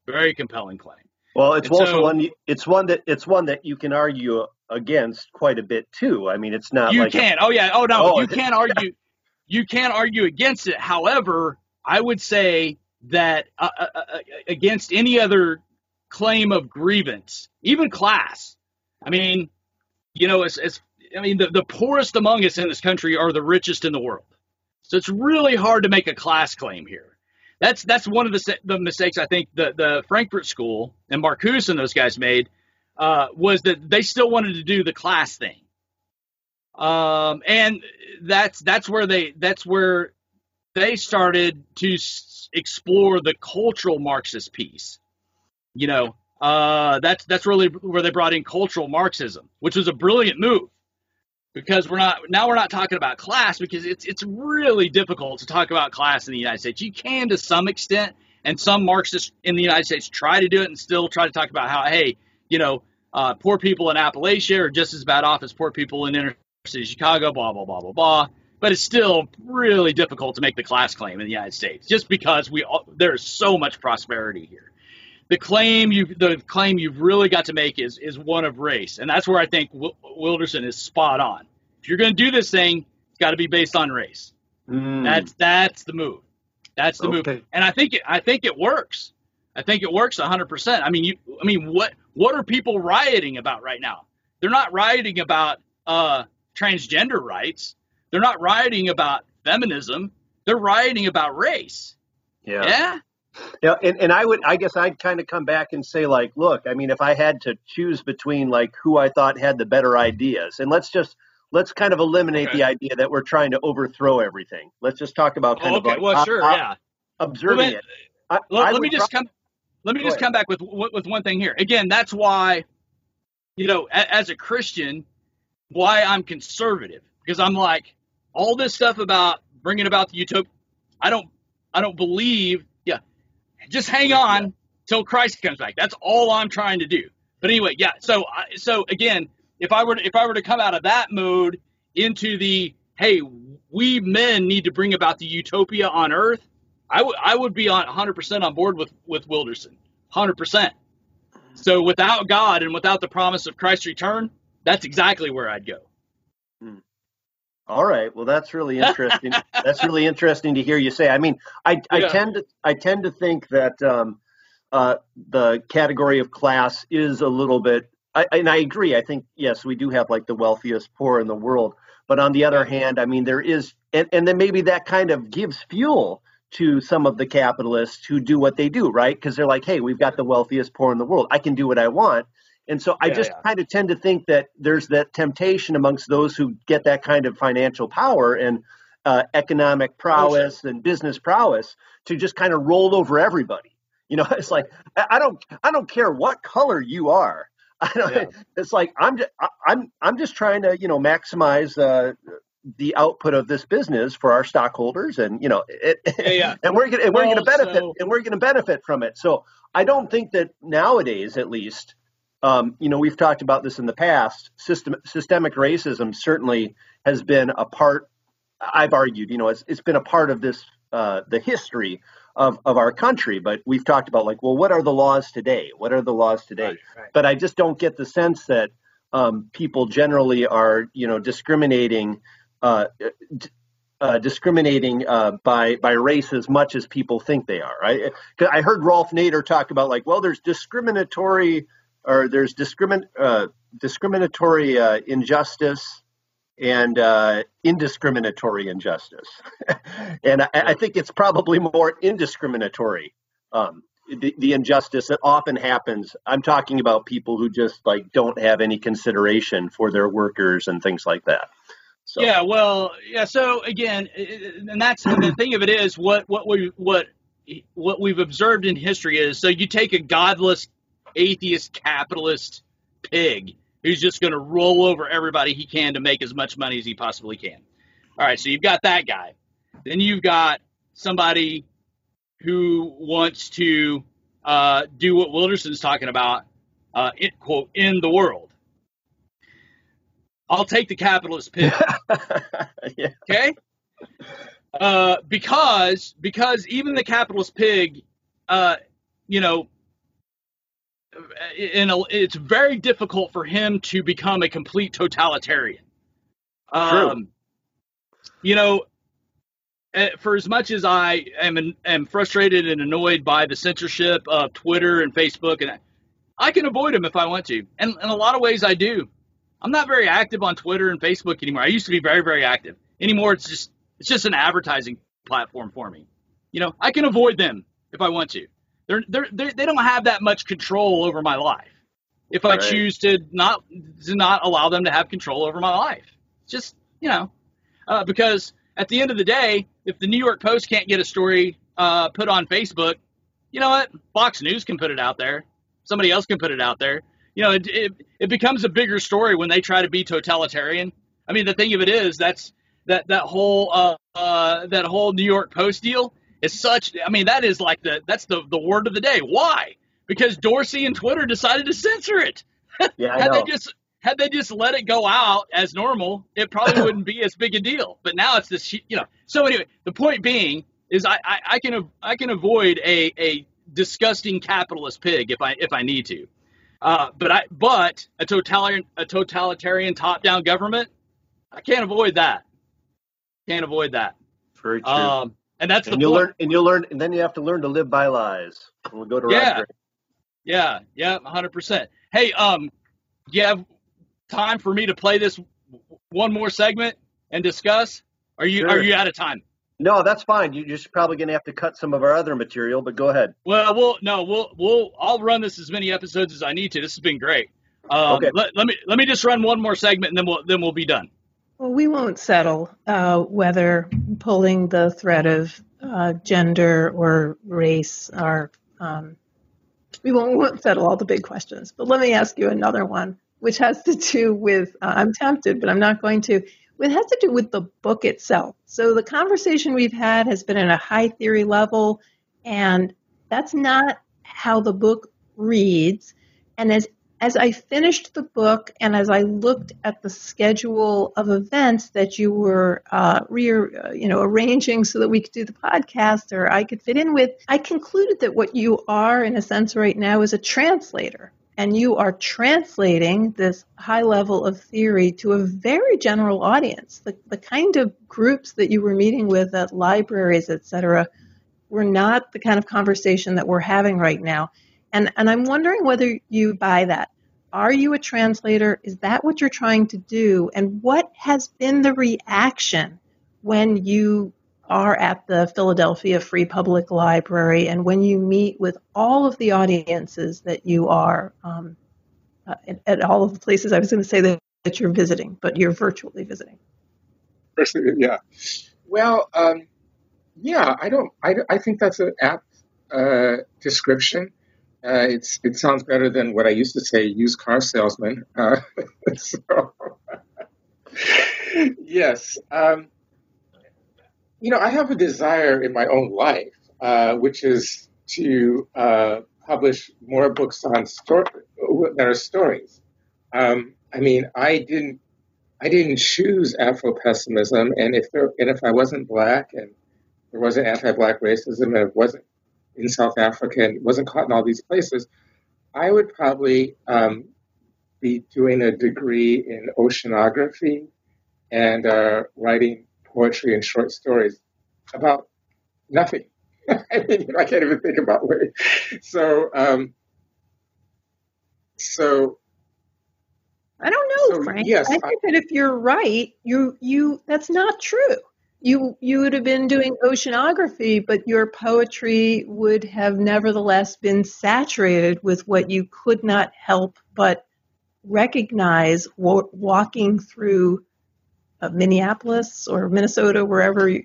Speaker 1: very compelling claim.
Speaker 3: Well, it's and also so, one. It's one that it's one that you can argue against quite a bit too. I mean, it's not
Speaker 1: you
Speaker 3: like
Speaker 1: can. A, oh yeah. Oh no, oh, you can't argue you can't argue against it. However, I would say that uh, uh, uh, against any other claim of grievance, even class. I mean, you know, as I mean, the, the poorest among us in this country are the richest in the world. So it's really hard to make a class claim here. That's that's one of the, the mistakes I think the, the Frankfurt School and Marcuse and those guys made uh, was that they still wanted to do the class thing. Um, and that's that's where they that's where they started to explore the cultural Marxist piece. You know, uh, that's that's really where they brought in cultural Marxism, which was a brilliant move because we're not now we're not talking about class because it's it's really difficult to talk about class in the United States. You can to some extent, and some Marxists in the United States try to do it and still try to talk about how hey, you know, uh, poor people in Appalachia are just as bad off as poor people in inner City, Chicago, blah, blah, blah, blah, blah. But it's still really difficult to make the class claim in the United States just because we there's so much prosperity here. The claim you the claim you've really got to make is is one of race, and that's where I think Wilderson is spot on. If you're going to do this thing, it's got to be based on race. Mm. That's that's the move. That's the okay. move, and I think it I think it works. I think it works 100%. I mean, you I mean, what what are people rioting about right now? They're not rioting about uh, transgender rights. They're not rioting about feminism. They're rioting about race.
Speaker 3: Yeah. Yeah. Yeah, and, and I would, I guess I'd kind of come back and say, like, look, I mean, if I had to choose between like who I thought had the better ideas, and let's just let's kind of eliminate okay. the idea that we're trying to overthrow everything. Let's just talk about kind
Speaker 1: oh,
Speaker 3: okay. of
Speaker 1: like, well, sure, uh, yeah,
Speaker 3: observing well, it.
Speaker 1: I, let, I let me just come. Let me just ahead. come back with with one thing here. Again, that's why, you know, as a Christian, why I'm conservative because I'm like all this stuff about bringing about the utopia. I don't I don't believe. Yeah, just hang on. till Christ comes back. That's all I'm trying to do. But anyway, yeah. So so again, if I were to, if I were to come out of that mode into the hey, we men need to bring about the utopia on earth, I would I would be on 100% on board with with Wilderson. 100%. So without God and without the promise of Christ's return, that's exactly where I'd go.
Speaker 3: Hmm. All right. Well, that's really interesting. that's really interesting to hear you say. I mean, I, I yeah. tend to I tend to think that um, uh, the category of class is a little bit. I, and I agree. I think yes, we do have like the wealthiest poor in the world. But on the other hand, I mean, there is, and, and then maybe that kind of gives fuel to some of the capitalists who do what they do, right? Because they're like, hey, we've got the wealthiest poor in the world. I can do what I want. And so I just yeah. kind of tend to think that there's that temptation amongst those who get that kind of financial power and uh, economic prowess oh, sure. and business prowess to just kind of roll over everybody. You know, it's like I don't I don't care what color you are. Yeah. It's like I'm just, I'm I'm just trying to you know maximize uh, the output of this business for our stockholders, and you know, it, yeah, yeah. and we're gonna, and we're going to benefit, so... and we're going to benefit from it. So I don't think that nowadays, at least, um, you know, we've talked about this in the past. System, systemic racism certainly has been a part. I've argued, you know, it's, it's been a part of this uh, the history of, of our country. But we've talked about like, well, what are the laws today? What are the laws today? Right, right. But I just don't get the sense that um, people generally are, you know, discriminating uh, uh, discriminating uh, by by race as much as people think they are. I, I heard Ralph Nader talk about like, well, there's discriminatory or there's discrimin uh, discriminatory uh, injustice and uh, indiscriminatory injustice, and I, I, think it's probably more indiscriminatory. Um, the, the injustice that often happens. I'm talking about people who just like don't have any consideration for their workers and things like that.
Speaker 1: So. Yeah, well, yeah. So again, and that's the thing of it is what what we what what we've observed in history is so you take a godless, atheist, capitalist pig who's just going to roll over everybody he can to make as much money as he possibly can. All right, so you've got that guy. Then you've got somebody who wants to uh, do what Wilderson's talking about, uh, it, quote, in the world. I'll take the capitalist pig. yeah. Okay? Uh, because because even the capitalist pig, uh, you know, in a, it's very difficult for him to become a complete totalitarian. Um, you know, eh, for as much as I am am frustrated and annoyed by the censorship of Twitter and Facebook, and I can avoid them if I want to, and in a lot of ways I do. I'm not very active on Twitter and Facebook anymore. I used to be very, very active. Anymore, it's just it's just an advertising platform for me. You know, I can avoid them if I want to. They're, they're, they're they don't have that much control over my life. If I right. choose to not to not allow them to have control over my life, just you know, uh, because at the end of the day, if the New York Post can't get a story uh, put on Facebook, you know what? Fox News can put it out there. Somebody else can put it out there you know, it, it, it becomes a bigger story when they try to be totalitarian. I mean, the thing of it is that's that that whole uh, uh, that whole New York Post deal is such. I mean, that is like the that's the the word of the day. Why? Because Dorsey and Twitter decided to censor it.
Speaker 3: Yeah,
Speaker 1: had they just had they just let it go out as normal, it probably wouldn't be as big a deal. But now it's this, you know. So anyway, the point being is I, I, I can I can avoid a, a disgusting capitalist pig if I if I need to. Uh, but I, but a totalitarian, a totalitarian top-down government, I can't avoid that. Can't avoid that.
Speaker 3: Very true. Um,
Speaker 1: and that's
Speaker 3: and
Speaker 1: the
Speaker 3: you'll point. learn, and you'll learn, and then you have to learn to live by lies. We'll go to
Speaker 1: yeah, yeah, yeah, hundred percent. Hey, um, do you have time for me to play this one more segment and discuss? Are you sure. are you out of time?
Speaker 3: No, that's fine. You're just probably going to have to cut some of our other material, but go ahead.
Speaker 1: Well, we'll no, we'll we'll I'll run this as many episodes as I need to. This has been great. Um, okay. Let, let me let me just run one more segment and then we'll then we'll be done.
Speaker 4: Well, we won't settle uh, whether pulling the thread of uh, gender or race are. Um, we won't, won't settle all the big questions. But let me ask you another one, which has to do with. Uh, I'm tempted, but I'm not going to it has to do with the book itself. So the conversation we've had has been at a high theory level, and that's not how the book reads. And as as I finished the book and as I looked at the schedule of events that you were uh, re- uh, you know arranging so that we could do the podcast or I could fit in with, I concluded that what you are in a sense right now is a translator. And you are translating this high level of theory to a very general audience. The, the kind of groups that you were meeting with at libraries, et cetera, were not the kind of conversation that we're having right now. And, and I'm wondering whether you buy that. Are you a translator? Is that what you're trying to do? And what has been the reaction when you are at the Philadelphia Free Public Library and when you meet with all of the audiences that you are um, uh, at, at, all of the places I was going to say that, that you're visiting, but you're virtually visiting?
Speaker 2: Yeah. Well, um, yeah, I don't. I, I think that's an apt uh, description. Uh, it's it sounds better than what I used to say, used car salesman. Uh, so, yes, um, you know, I have a desire in my own life, uh, which is to uh, publish more books on story that are stories. Um, I mean, I didn't I didn't choose Afro pessimism, and if there, and if I wasn't black and there wasn't anti-black racism, and it wasn't in South Africa and wasn't caught in all these places, I would probably um, be doing a degree in oceanography and uh, writing poetry and short stories about nothing. I mean, I can't even think about what. So, um, so
Speaker 4: I don't know, so, Frank. Yes, I think I, that if you're right, you you that's not true you you would have been doing oceanography, but your poetry would have nevertheless been saturated with what you could not help but recognize walking through uh, Minneapolis or Minnesota, wherever you,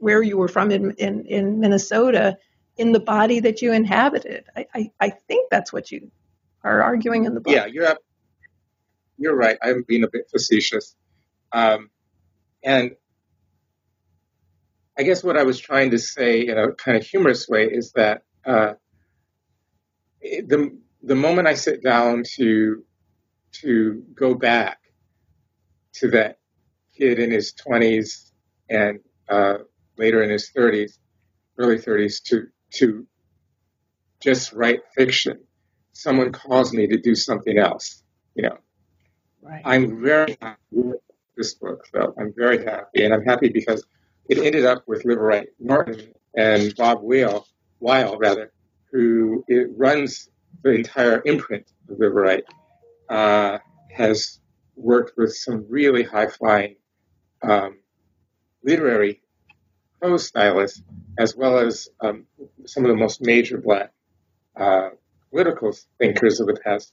Speaker 4: where you were from in, in, in Minnesota, in the body that you inhabited. I, I, I, think that's what you are arguing in the book.
Speaker 2: Yeah, you're you're right. I'm being a bit facetious, um, and I guess what I was trying to say in a kind of humorous way is that uh, the the moment I sit down to to go back to that kid in his 20s and uh, later in his 30s, early 30s, to to just write fiction, someone calls me to do something else. You know, right. I'm very happy with this book, though. I'm very happy, and I'm happy because it ended up with Liveright Norton and Bob Weil, Weil rather, who runs the entire imprint of Liveright, uh, has worked with some really high flying um, literary prose stylists, as well as um, some of the most major black uh, political thinkers of the past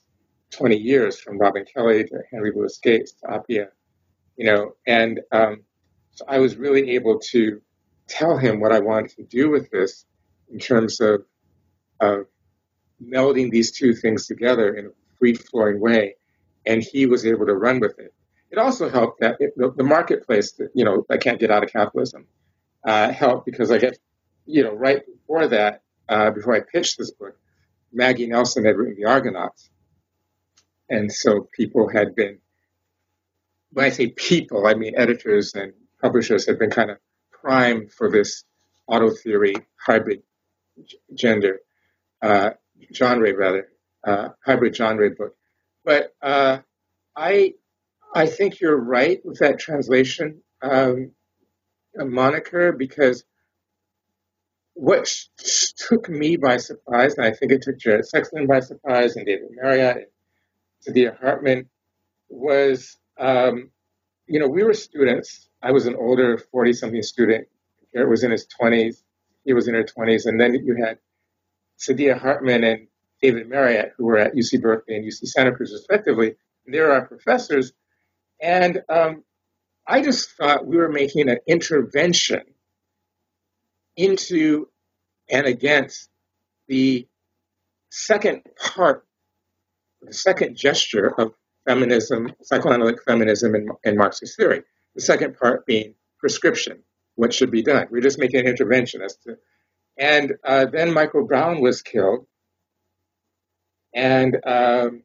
Speaker 2: 20 years, from Robin Kelley to Henry Louis Gates to Appiah, you know, and um, so I was really able to tell him what I wanted to do with this in terms of, of melding these two things together in a free flowing way. And he was able to run with it. It also helped that it, the, the, marketplace, that, you know, I can't get out of capitalism, uh, helped because I get, you know, right before that, uh, before I pitched this book, Maggie Nelson had written The Argonauts. And so people had been, when I say people, I mean editors and publishers have been kind of primed for this auto theory hybrid gender uh, genre rather uh, hybrid genre book. But uh, I I think you're right with that translation um, moniker because what took me by surprise, and I think it took Jared Sexton by surprise, and David Marriott, and Saidiya Hartman, was um, you know we were students I was an older 40 something student. Garrett was in his 20s. He was in her 20s. And then you had Saidiya Hartman and David Marriott, who were at UC Berkeley and UC Santa Cruz, respectively. And they were our professors. And um, I just thought we were making an intervention into and against the second part, the second gesture of feminism, psychoanalytic feminism, and, and Marxist theory. The second part being prescription, what should be done. We're just making an intervention as to. And uh, then Michael Brown was killed, And um,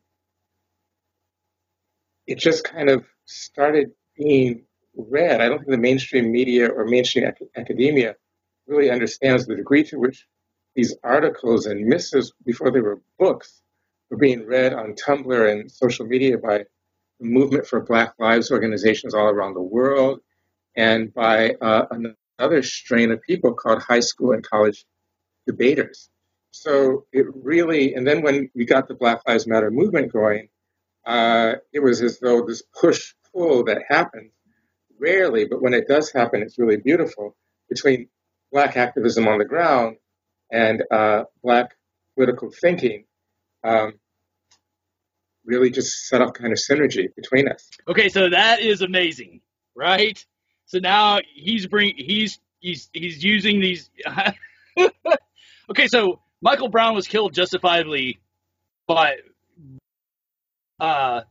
Speaker 2: it just kind of started being read. I don't think the mainstream media or mainstream ac- academia really understands the degree to which these articles and missives, before they were books, were being read on Tumblr and social media by movement for Black Lives organizations all around the world and by uh, another strain of people called high school and college debaters. So it really, and then when we got the Black Lives Matter movement going, uh, it was as though this push pull that happens rarely, but when it does happen, it's really beautiful between black activism on the ground and uh, black political thinking. Um, really just set up kind of synergy between us.
Speaker 1: Okay, so that is amazing, right? So now he's bring he's he's he's using these. okay, so Michael Brown was killed justifiably by uh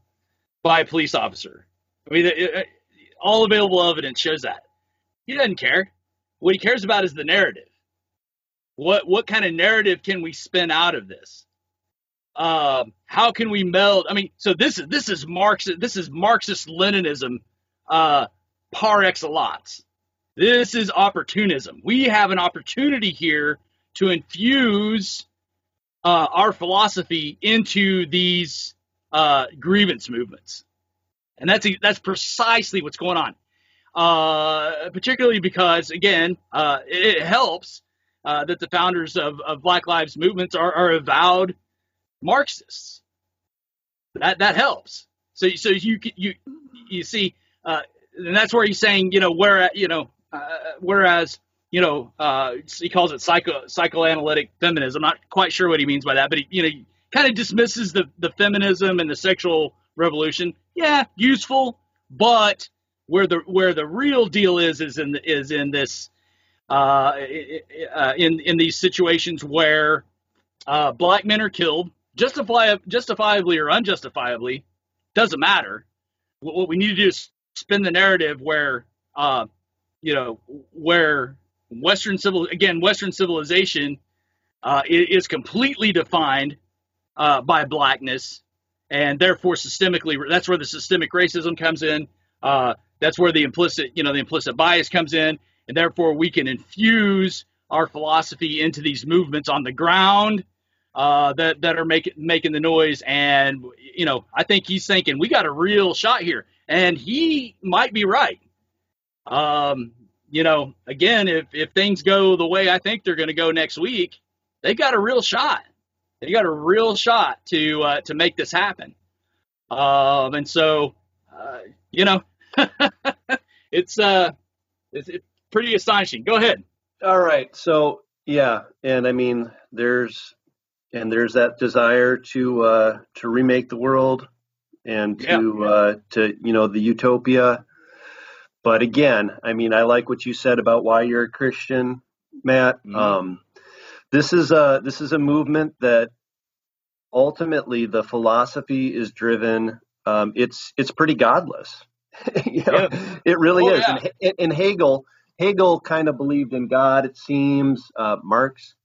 Speaker 1: by a police officer. I mean, it, it, all available evidence shows that he doesn't care. What he cares about is the narrative. What what kind of narrative can we spin out of this? Um, how can we meld? I mean, so this is this is Marxist this is Marxist Leninism uh, par excellence. This is opportunism. We have an opportunity here to infuse uh, our philosophy into these uh, grievance movements, and that's that's precisely what's going on. Uh, particularly because, again, uh, it, it, helps uh, that the founders of, of Black Lives movements are, are avowed Marxists. That that helps. So so you you you see, uh, and that's where he's saying, you know, where you know, uh, whereas you know, uh, he calls it psycho psychoanalytic feminism. I'm not quite sure what he means by that, but he you know kind of dismisses the the feminism and the sexual revolution. Yeah, useful, but where the where the real deal is is in is in this uh, uh, in in these situations where uh, black men are killed, justify, justifiably or unjustifiably, doesn't matter. What, we need to do is spin the narrative where uh, you know where Western civil again Western civilization uh, is completely defined uh, by blackness, and therefore systemically that's where the systemic racism comes in. Uh, that's where the implicit, you know, the implicit bias comes in, and therefore we can infuse our philosophy into these movements on the ground uh, that that are making making the noise. And you know, I think he's thinking we got a real shot here, and he might be right. Um, you know, again, if if things go the way I think they're going to go next week, they got a real shot. They got a real shot to uh, to make this happen. Um, and so, uh, you know, it's uh, it's, it's pretty astonishing. Go ahead.
Speaker 3: All right. So yeah, and I mean, there's and there's that desire to uh, to remake the world and to yeah. uh, to you know the utopia. But again, I mean, I like what you said about why you're a Christian, Matt. Mm-hmm. Um, this is a this is a movement that ultimately the philosophy is driven. Um, it's it's pretty godless. you know, yeah. It really oh, is. Yeah. And, and, Hegel, Hegel kind of believed in God. It seems uh, Marx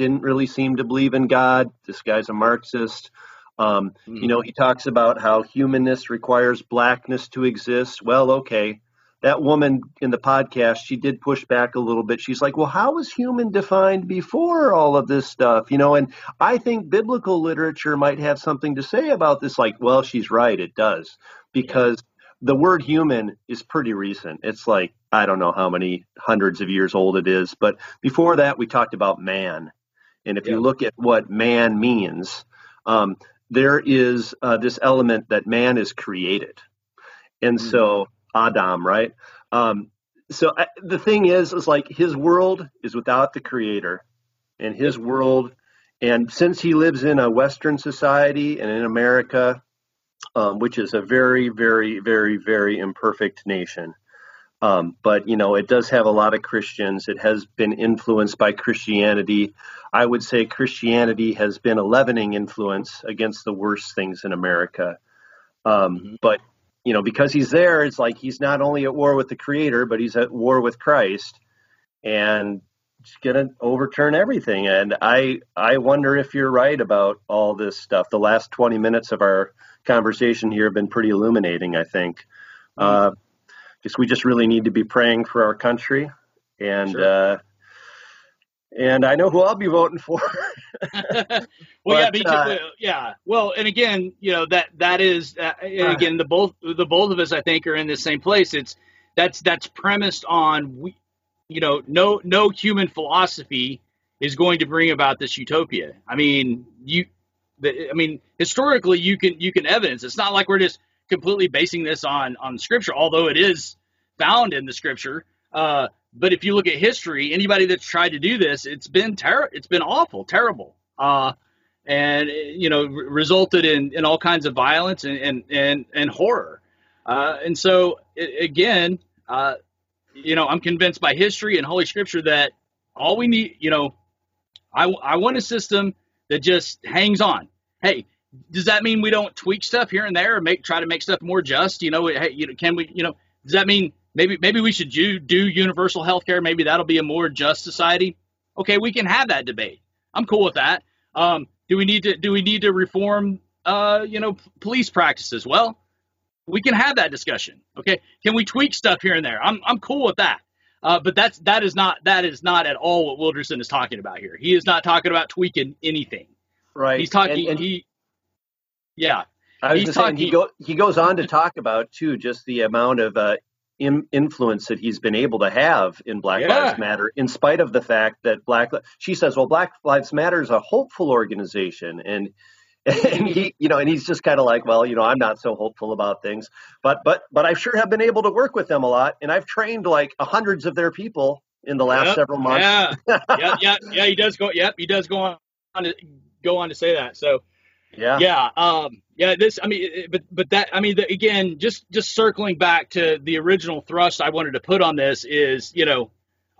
Speaker 3: didn't really seem to believe in God. This guy's a Marxist. Um, mm. You know, he talks about how humanness requires blackness to exist. Well, okay. That woman in the podcast, she did push back a little bit. She's like, well, how was human defined before all of this stuff? You know, and I think biblical literature might have something to say about this. Like, well, she's right, it does. Because the word human is pretty recent. It's like, I don't know how many hundreds of years old it is. But before that, we talked about man. And if yeah. you look at what man means, um, there is uh, this element that man is created. And mm-hmm. so, Adam, right? Um, so I, the thing is, is like his world is without the creator, and his world, and since he lives in a Western society and in America, um, which is a very, very, very, very imperfect nation. Um, but you know, it does have a lot of Christians. It has been influenced by Christianity. I would say Christianity has been a leavening influence against the worst things in America. Um, mm-hmm. But you know, because he's there, it's like he's not only at war with the Creator, but he's at war with Christ. And just going to overturn everything. And I I wonder if you're right about all this stuff. The last 20 minutes of our conversation here have been pretty illuminating. I think. Uh, just we just really need to be praying for our country, and
Speaker 1: Sure.
Speaker 3: uh, and I know who I'll be voting for.
Speaker 1: well, yeah,
Speaker 3: But,
Speaker 1: too.
Speaker 3: uh,
Speaker 1: yeah. Well, and again, you know that that is uh, and again the both the both of us I think are in the same place. It's that's that's premised on we, you know, no no human philosophy is going to bring about this utopia. I mean, you, the, I mean, historically you can you can evidence. It's not like we're just completely basing this on on scripture, although it is found in the scripture. Uh, but if you look at history, anybody that's tried to do this, it's been ter- it's been awful, terrible, uh, and you know re- resulted in, in all kinds of violence and and and, and horror. Uh, and so i again, uh, you know, I'm convinced by history and Holy Scripture that all we need, you know, I I want a system that just hangs on. Hey, does that mean we don't tweak stuff here and there or make try to make stuff more just? You know, hey, you know, can we, you know, does that mean maybe maybe we should do, do universal health care? Maybe that'll be a more just society. Okay, we can have that debate. I'm cool with that. Um, do we need to do we need to reform uh, you know, p- police practices? Well, we can have that discussion. Okay, can we tweak stuff here and there? I'm I'm cool with that. Uh, but that's that is not that is not at all what Wilderson is talking about here. He is not talking about tweaking anything.
Speaker 3: right.
Speaker 1: He's talking.
Speaker 3: And, and
Speaker 1: he, yeah,
Speaker 3: I was
Speaker 1: he's
Speaker 3: saying he go he goes on to talk about too just the amount of uh, in, influence that he's been able to have in Black
Speaker 1: Yeah.
Speaker 3: Lives Matter, in spite of the fact that Black she says, well, Black Lives Matter is a hopeful organization, and and he you know and he's just kind of like, well, you know, I'm not so hopeful about things, but but but I sure have been able to work with them a lot, and I've trained like hundreds of their people in the last
Speaker 1: Yep.
Speaker 3: several months.
Speaker 1: Yeah, yeah, yeah, yeah. He does go. Yep, he does go on to go on to say that. So
Speaker 3: yeah.
Speaker 1: yeah, um, yeah. This, I mean, but but that, I mean, the, again, just just circling back to the original thrust I wanted to put on this is, you know,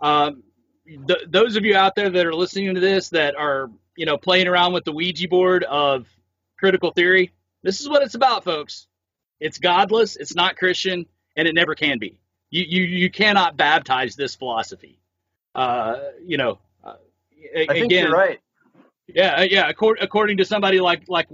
Speaker 1: um, th- those of you out there that are listening to this that are, you know, playing around with the Ouija board of critical theory, this is what it's about, folks. It's godless, it's not Christian, and it never can be. You you you cannot baptize this philosophy. Uh, you know, uh,
Speaker 3: I think
Speaker 1: again,
Speaker 3: you're right.
Speaker 1: Yeah, uh, yeah. According, according to somebody like like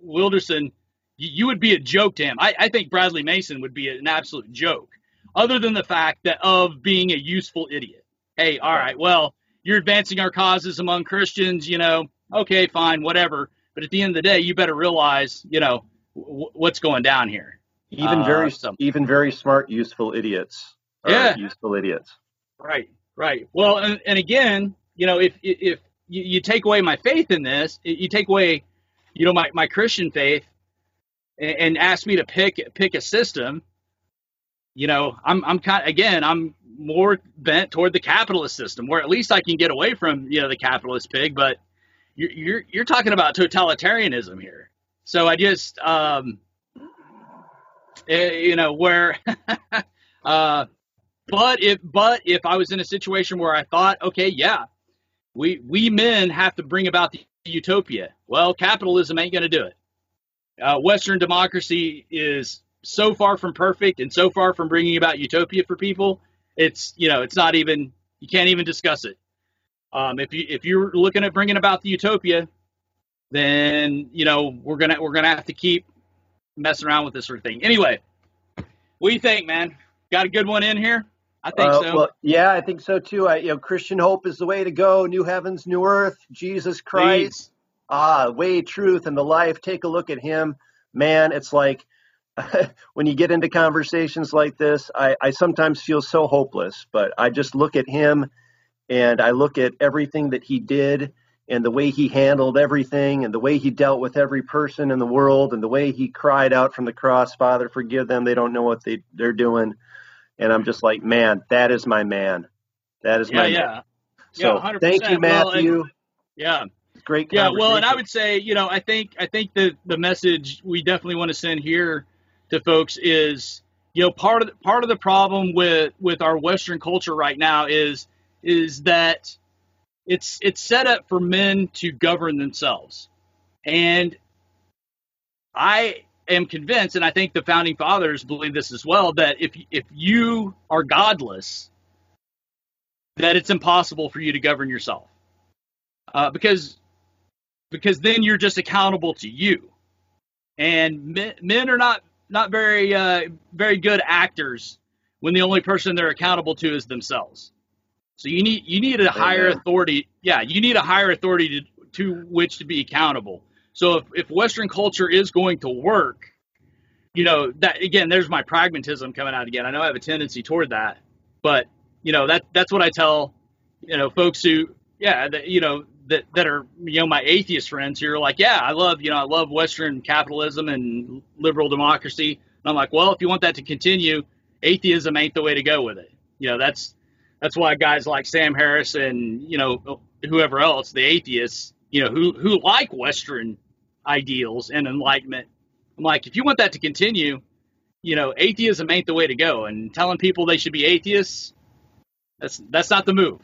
Speaker 1: Wilderson, you, you would be a joke to him. I, I think Bradly Mason would be an absolute joke, other than the fact that of being a useful idiot. Hey, all right, well, you're advancing our causes among Christians, you know. Okay, fine, whatever. But at the end of the day, you better realize, you know, w- what's going down here.
Speaker 3: Even
Speaker 1: Uh,
Speaker 3: very
Speaker 1: so-
Speaker 3: even very smart, useful idiots. are
Speaker 1: Yeah.
Speaker 3: useful idiots.
Speaker 1: Right, right. Well, and, and again, you know, if if you, you take away my faith in this, you take away, you know, my, my Christian faith, and, and ask me to pick pick a system, you know, I'm I'm kind again, I'm more bent toward the capitalist system, where at least I can get away from you know the capitalist pig. But you're you're, you're talking about totalitarianism here, so I just um, eh, you know where. uh, but if but if I was in a situation where I thought, okay, yeah, we we men have to bring about the utopia. Well, capitalism ain't going to do it. Uh, Western democracy is so far from perfect and so far from bringing about utopia for people. It's you know it's not even you can't even discuss it. Um, if you if you're looking at bringing about the utopia, then you know we're gonna we're gonna have to keep messing around with this sort of thing. Anyway, what do you think, man? Got a good one in here? I think
Speaker 3: Uh,
Speaker 1: so.
Speaker 3: Well, yeah, I think so too. I, you know, Christian hope is the way to go. New heavens, new earth. Jesus Christ,
Speaker 1: Please.
Speaker 3: ah, way, truth, and the life. Take a look at Him, man. It's like when you get into conversations like this, I, I sometimes feel so hopeless. But I just look at Him, and I look at everything that He did, and the way He handled everything, and the way He dealt with every person in the world, and the way He cried out from the cross, "Father, forgive them. They don't know what they they're doing." And I'm just like, man, that is my man. That is
Speaker 1: Yeah,
Speaker 3: my
Speaker 1: yeah.
Speaker 3: man. So
Speaker 1: Yeah, 100%.
Speaker 3: thank you,
Speaker 1: Well, and-
Speaker 3: Matthew.
Speaker 1: Yeah.
Speaker 3: Great.
Speaker 1: Yeah, well, and I would say, you know, I think I think the the message we definitely want to send here to folks is, you know, part of the, part of the problem with with our Western culture right now is is that it's it's set up for men to govern themselves, and I am convinced, and I think the founding fathers believe this as well, that if if you are godless, that it's impossible for you to govern yourself. Uh, because because then you're just accountable to you. And men, men are not not very uh, very good actors when the only person they're accountable to is themselves. So you need you need a higher authority. Yeah, you need a higher authority to to which to be accountable. So if, if Western culture is going to work, you know, that again, there's my pragmatism coming out again. I know I have a tendency toward that, but you know, that that's what I tell, you know, folks who, yeah, that, you know, that, that are, you know, my atheist friends who are like, yeah, I love, you know, I love Western capitalism and liberal democracy. And I'm like, well, if you want that to continue, atheism ain't the way to go with it. You know, that's, that's why guys like Sam Harris and, you know, whoever else, the atheists, you know, who, who like Western ideals and enlightenment. I'm like, if you want that to continue, you know, atheism ain't the way to go. And telling people they should be atheists, that's that's not the move.